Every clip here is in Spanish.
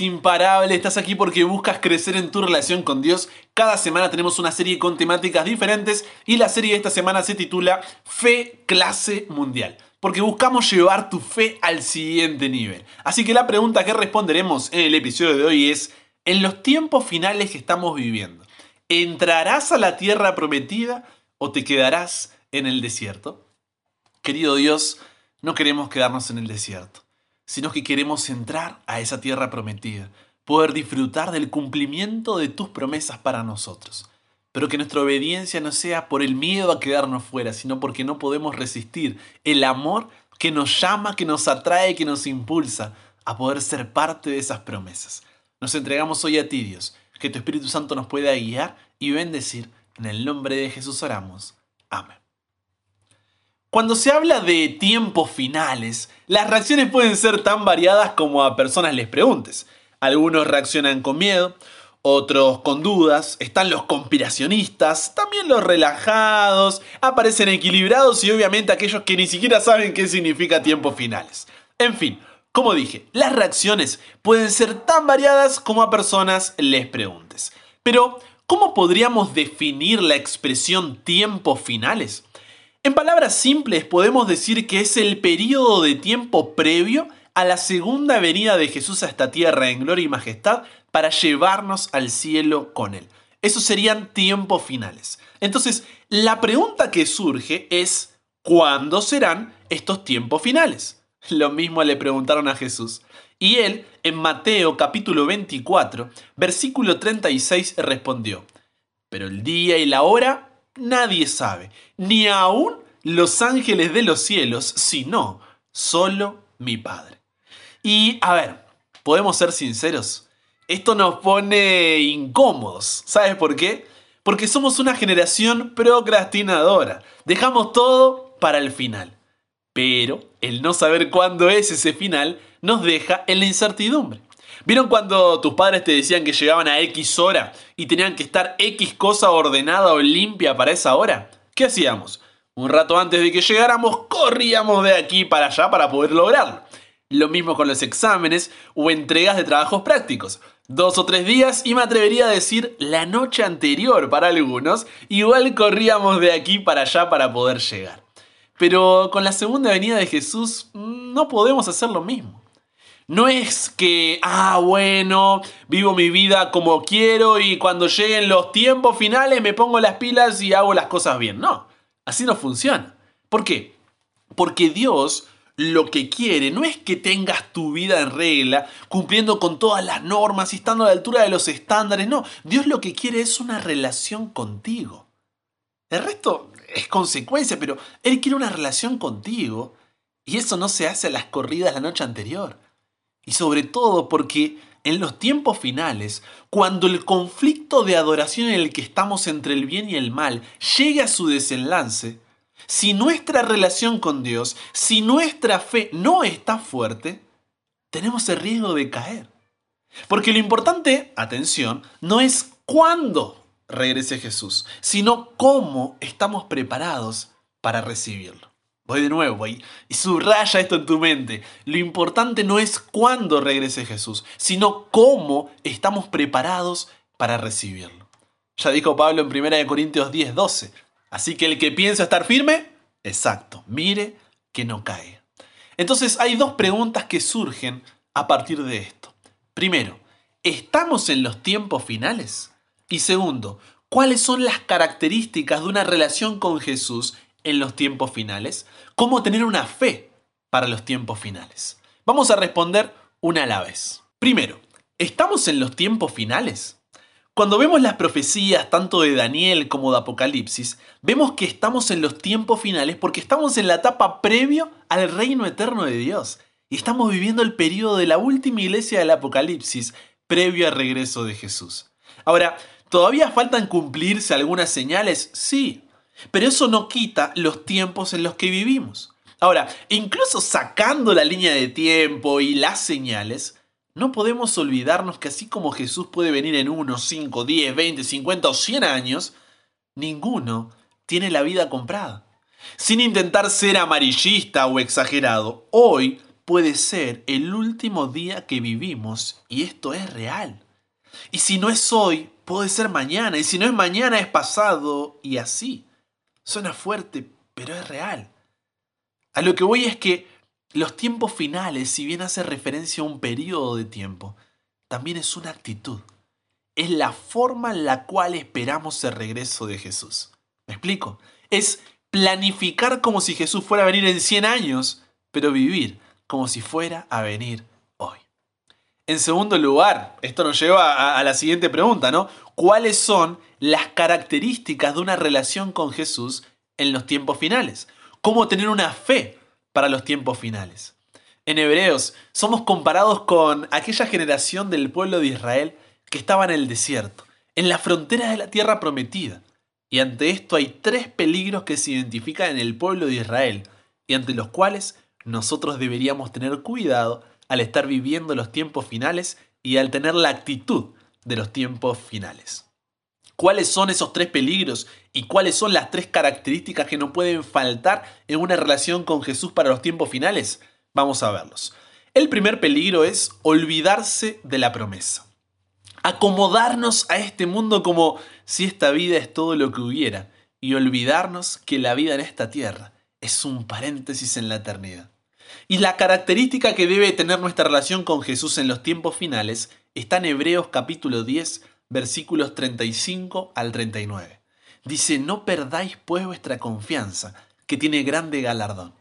imparable. Estás aquí porque buscas crecer en tu relación con Dios. Cada semana tenemos una serie con temáticas diferentes y la serie de esta semana se titula Fe Clase Mundial. Porque buscamos llevar tu fe al siguiente nivel. Así que la pregunta que responderemos en el episodio de hoy es, en los tiempos finales que estamos viviendo, ¿entrarás a la tierra prometida o te quedarás en el desierto? Querido Dios, no queremos quedarnos en el desierto sino que queremos entrar a esa tierra prometida, poder disfrutar del cumplimiento de tus promesas para nosotros. Pero que nuestra obediencia no sea por el miedo a quedarnos fuera, sino porque no podemos resistir el amor que nos llama, que nos atrae, que nos impulsa a poder ser parte de esas promesas. Nos entregamos hoy a ti, Dios, que tu Espíritu Santo nos pueda guiar y bendecir. En el nombre de Jesús oramos. Amén. Cuando se habla de tiempos finales, las reacciones pueden ser tan variadas como a personas les preguntes. Algunos reaccionan con miedo, otros con dudas, están los conspiracionistas, también los relajados, aparecen equilibrados y obviamente aquellos que ni siquiera saben qué significa tiempos finales. En fin, como dije, las reacciones pueden ser tan variadas como a personas les preguntes. Pero, ¿cómo podríamos definir la expresión tiempos finales? En palabras simples podemos decir que es el periodo de tiempo previo a la segunda venida de Jesús a esta tierra en gloria y majestad para llevarnos al cielo con Él. Esos serían tiempos finales. Entonces, la pregunta que surge es, ¿cuándo serán estos tiempos finales? Lo mismo le preguntaron a Jesús. Y él, en Mateo capítulo 24, versículo 36, respondió, pero el día y la hora nadie sabe, ni aún los ángeles de los cielos, sino solo mi Padre. Y a ver, podemos ser sinceros, esto nos pone incómodos. ¿Sabes por qué? Porque somos una generación procrastinadora. Dejamos todo para el final. Pero el no saber cuándo es ese final nos deja en la incertidumbre. ¿Vieron cuando tus padres te decían que llegaban a X hora y tenían que estar X cosa ordenada o limpia para esa hora? ¿Qué hacíamos? Un rato antes de que llegáramos, corríamos de aquí para allá para poder lograrlo. Lo mismo con los exámenes o entregas de trabajos prácticos. Dos o tres días y me atrevería a decir la noche anterior para algunos, igual corríamos de aquí para allá para poder llegar. Pero con la segunda venida de Jesús mm, no podemos hacer lo mismo. No es que, ah, bueno, vivo mi vida como quiero y cuando lleguen los tiempos finales me pongo las pilas y hago las cosas bien. No, así no funciona. ¿Por qué? Porque Dios lo que quiere no es que tengas tu vida en regla, cumpliendo con todas las normas y estando a la altura de los estándares. No, Dios lo que quiere es una relación contigo. El resto es consecuencia, pero Él quiere una relación contigo. Y eso no se hace a las corridas la noche anterior. Y sobre todo porque en los tiempos finales, cuando el conflicto de adoración en el que estamos entre el bien y el mal llegue a su desenlace, si nuestra relación con Dios, si nuestra fe no está fuerte, tenemos el riesgo de caer. Porque lo importante, atención, no es cuándo regrese Jesús, sino cómo estamos preparados para recibirlo. Voy de nuevo, y subraya esto en tu mente. Lo importante no es cuándo regrese Jesús, sino cómo estamos preparados para recibirlo. Ya dijo Pablo en 1 Corintios 10, 12. Así que el que piensa estar firme, exacto, mire que no cae. Entonces hay dos preguntas que surgen a partir de esto. Primero, ¿estamos en los tiempos finales? Y segundo, ¿cuáles son las características de una relación con Jesús en los tiempos finales? ¿Cómo tener una fe para los tiempos finales? Vamos a responder una a la vez. Primero, ¿estamos en los tiempos finales? Cuando vemos las profecías tanto de Daniel como de Apocalipsis, vemos que estamos en los tiempos finales porque estamos en la etapa previo al reino eterno de Dios. Y estamos viviendo el periodo de la última iglesia del Apocalipsis, previo al regreso de Jesús. Ahora, ¿todavía faltan cumplirse algunas señales? Sí, pero eso no quita los tiempos en los que vivimos. Ahora, incluso sacando la línea de tiempo y las señales, no podemos olvidarnos que así como Jesús puede venir en unos 5, 10, 20, 50 o 100 años, ninguno tiene la vida comprada. Sin intentar ser amarillista o exagerado, hoy puede ser el último día que vivimos y esto es real. Y si no es hoy, puede ser mañana. Y si no es mañana, es pasado y así. Suena fuerte, pero es real. A lo que voy es que los tiempos finales, si bien hace referencia a un periodo de tiempo, también es una actitud. Es la forma en la cual esperamos el regreso de Jesús. ¿Me explico? Es planificar como si Jesús fuera a venir en 100 años, pero vivir como si fuera a venir. En segundo lugar, esto nos lleva a, la siguiente pregunta, ¿no? ¿Cuáles son las características de una relación con Jesús en los tiempos finales? ¿Cómo tener una fe para los tiempos finales? En Hebreos somos comparados con aquella generación del pueblo de Israel que estaba en el desierto, en la frontera de la tierra prometida. Y ante esto hay tres peligros que se identifican en el pueblo de Israel y ante los cuales nosotros deberíamos tener cuidado al estar viviendo los tiempos finales y al tener la actitud de los tiempos finales. ¿Cuáles son esos tres peligros y cuáles son las tres características que no pueden faltar en una relación con Jesús para los tiempos finales? Vamos a verlos. El primer peligro es olvidarse de la promesa. Acomodarnos a este mundo como si esta vida es todo lo que hubiera y olvidarnos que la vida en esta tierra es un paréntesis en la eternidad. Y la característica que debe tener nuestra relación con Jesús en los tiempos finales está en Hebreos capítulo 10, versículos 35 al 39. Dice, no perdáis pues vuestra confianza, que tiene grande galardón,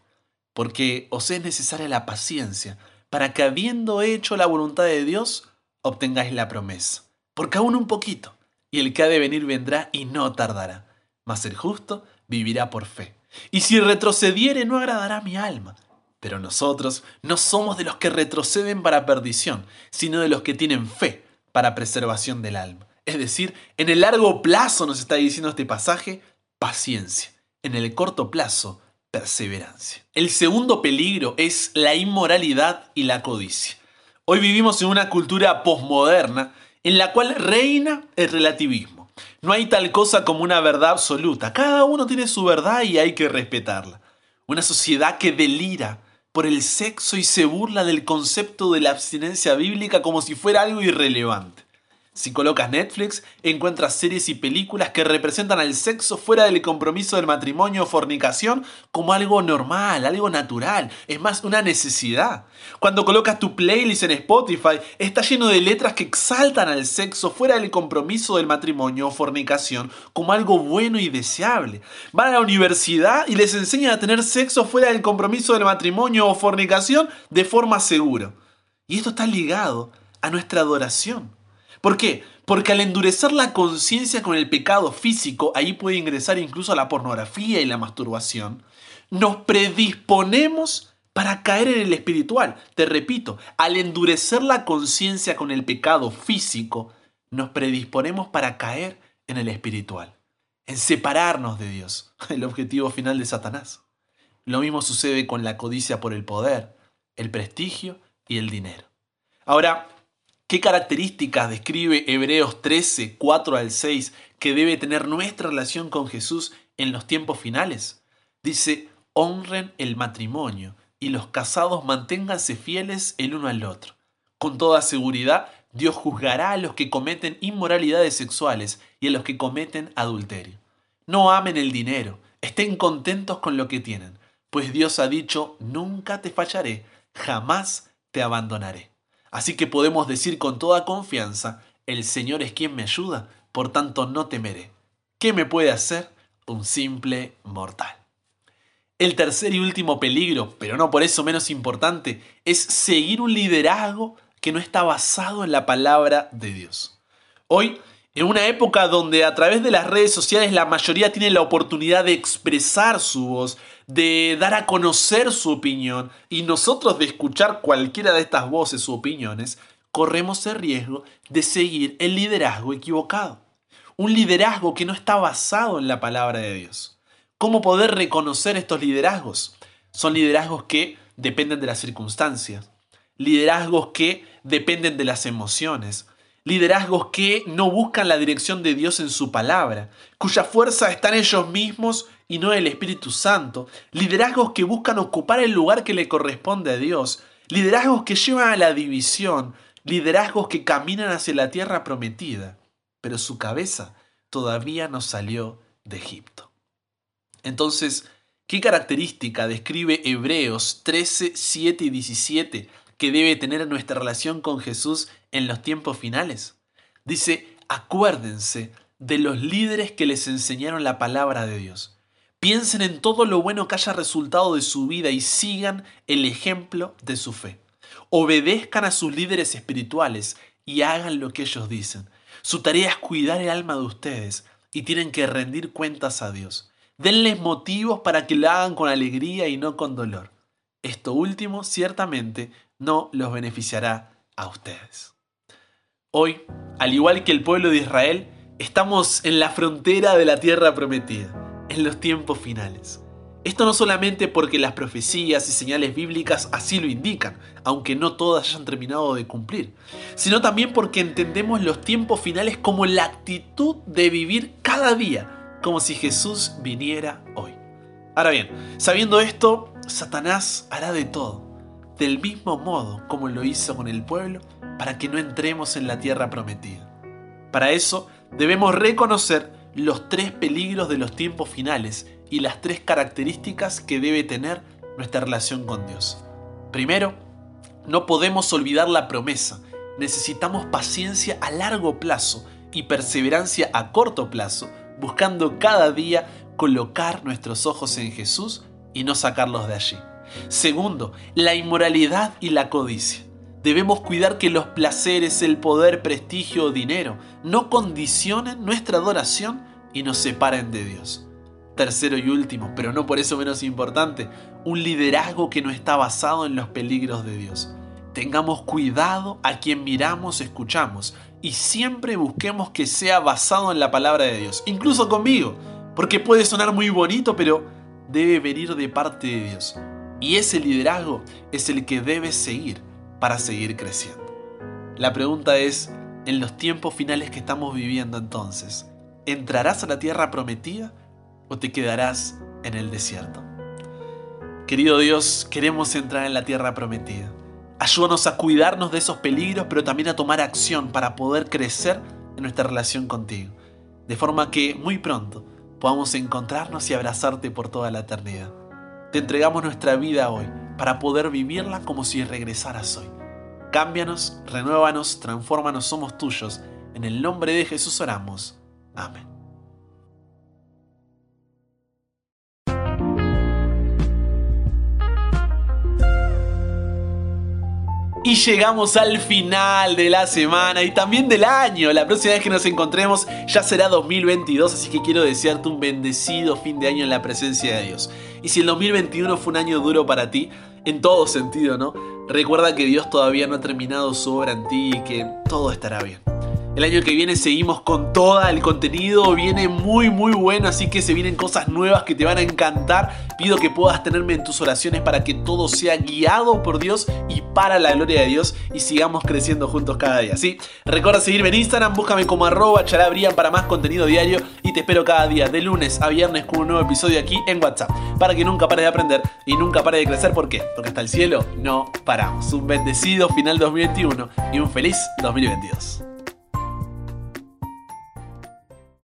porque os es necesaria la paciencia, para que habiendo hecho la voluntad de Dios, obtengáis la promesa. Porque aún un poquito, y el que ha de venir vendrá y no tardará, mas el justo vivirá por fe. Y si retrocediere no agradará mi alma. Pero nosotros no somos de los que retroceden para perdición, sino de los que tienen fe para preservación del alma. Es decir, en el largo plazo nos está diciendo este pasaje, paciencia. En el corto plazo, perseverancia. El segundo peligro es la inmoralidad y la codicia. Hoy vivimos en una cultura posmoderna en la cual reina el relativismo. No hay tal cosa como una verdad absoluta. Cada uno tiene su verdad y hay que respetarla. Una sociedad que delira por el sexo y se burla del concepto de la abstinencia bíblica como si fuera algo irrelevante. Si colocas Netflix, encuentras series y películas que representan al sexo fuera del compromiso del matrimonio o fornicación como algo normal, algo natural, es más, una necesidad. Cuando colocas tu playlist en Spotify, está lleno de letras que exaltan al sexo fuera del compromiso del matrimonio o fornicación como algo bueno y deseable. Van a la universidad y les enseñan a tener sexo fuera del compromiso del matrimonio o fornicación de forma segura. Y esto está ligado a nuestra adoración. ¿Por qué? Porque al endurecer la conciencia con el pecado físico, ahí puede ingresar incluso la pornografía y la masturbación, nos predisponemos para caer en el espiritual. Te repito, al endurecer la conciencia con el pecado físico, nos predisponemos para caer en el espiritual, en separarnos de Dios, el objetivo final de Satanás. Lo mismo sucede con la codicia por el poder, el prestigio y el dinero. Ahora, ¿Qué características describe Hebreos 13, 4 al 6 que debe tener nuestra relación con Jesús en los tiempos finales? Dice, honren el matrimonio y los casados manténganse fieles el uno al otro. Con toda seguridad, Dios juzgará a los que cometen inmoralidades sexuales y a los que cometen adulterio. No amen el dinero, estén contentos con lo que tienen, pues Dios ha dicho, nunca te fallaré, jamás te abandonaré. Así que podemos decir con toda confianza, el Señor es quien me ayuda, por tanto no temeré. ¿Qué me puede hacer un simple mortal? El tercer y último peligro, pero no por eso menos importante, es seguir un liderazgo que no está basado en la palabra de Dios. Hoy en una época donde a través de las redes sociales la mayoría tiene la oportunidad de expresar su voz, de dar a conocer su opinión y nosotros de escuchar cualquiera de estas voces u opiniones, corremos el riesgo de seguir el liderazgo equivocado. Un liderazgo que no está basado en la palabra de Dios. ¿Cómo poder reconocer estos liderazgos? Son liderazgos que dependen de las circunstancias, liderazgos que dependen de las emociones, liderazgos que no buscan la dirección de Dios en su palabra, cuya fuerza está en ellos mismos y no en el Espíritu Santo, liderazgos que buscan ocupar el lugar que le corresponde a Dios, liderazgos que llevan a la división, liderazgos que caminan hacia la tierra prometida, pero su cabeza todavía no salió de Egipto. Entonces, ¿qué característica describe Hebreos 13, 7 y 17 que debe tener nuestra relación con Jesús en los tiempos finales? Dice, acuérdense de los líderes que les enseñaron la palabra de Dios. Piensen en todo lo bueno que haya resultado de su vida y sigan el ejemplo de su fe. Obedezcan a sus líderes espirituales y hagan lo que ellos dicen. Su tarea es cuidar el alma de ustedes y tienen que rendir cuentas a Dios. Denles motivos para que lo hagan con alegría y no con dolor. Esto último ciertamente no los beneficiará a ustedes. Hoy, al igual que el pueblo de Israel, estamos en la frontera de la tierra prometida, en los tiempos finales. Esto no solamente porque las profecías y señales bíblicas así lo indican, aunque no todas hayan terminado de cumplir, sino también porque entendemos los tiempos finales como la actitud de vivir cada día, como si Jesús viniera hoy. Ahora bien, sabiendo esto, Satanás hará de todo, del mismo modo como lo hizo con el pueblo, para que no entremos en la tierra prometida. Para eso debemos reconocer los tres peligros de los tiempos finales y las tres características que debe tener nuestra relación con Dios. Primero, no podemos olvidar la promesa. Necesitamos paciencia a largo plazo y perseverancia a corto plazo, buscando cada día colocar nuestros ojos en Jesús y no sacarlos de allí. Segundo, la inmoralidad y la codicia. Debemos cuidar que los placeres, el poder, prestigio o dinero no condicionen nuestra adoración y nos separen de Dios. Tercero y último, pero no por eso menos importante, un liderazgo que no está basado en los peligros de Dios. Tengamos cuidado a quien miramos, escuchamos y siempre busquemos que sea basado en la palabra de Dios, incluso conmigo, porque puede sonar muy bonito, pero debe venir de parte de Dios. Y ese liderazgo es el que debes seguir para seguir creciendo. La pregunta es, en los tiempos finales que estamos viviendo entonces, ¿entrarás a la tierra prometida o te quedarás en el desierto? Querido Dios, queremos entrar en la tierra prometida. Ayúdanos a cuidarnos de esos peligros, pero también a tomar acción para poder crecer en nuestra relación contigo. De forma que muy pronto podamos encontrarnos y abrazarte por toda la eternidad. Te entregamos nuestra vida hoy para poder vivirla como si regresaras hoy. Cámbianos, renuévanos, transfórmanos, somos tuyos. En el nombre de Jesús oramos. Amén. Y llegamos al final de la semana y también del año. La próxima vez que nos encontremos ya será 2022, así que quiero desearte un bendecido fin de año en la presencia de Dios. Y si el 2021 fue un año duro para ti, en todo sentido, ¿no? Recuerda que Dios todavía no ha terminado su obra en ti y que todo estará bien. El año que viene seguimos con todo el contenido, viene muy muy bueno, así que se vienen cosas nuevas que te van a encantar. Pido que puedas tenerme en tus oraciones para que todo sea guiado por Dios y para la gloria de Dios y sigamos creciendo juntos cada día. ¿sí? Recuerda seguirme en Instagram, búscame como arroba para más contenido diario y te espero cada día de lunes a viernes con un nuevo episodio aquí en WhatsApp para que nunca pare de aprender y nunca pare de crecer. ¿Por qué? Porque hasta el cielo no paramos. Un bendecido final 2021 y un feliz 2022.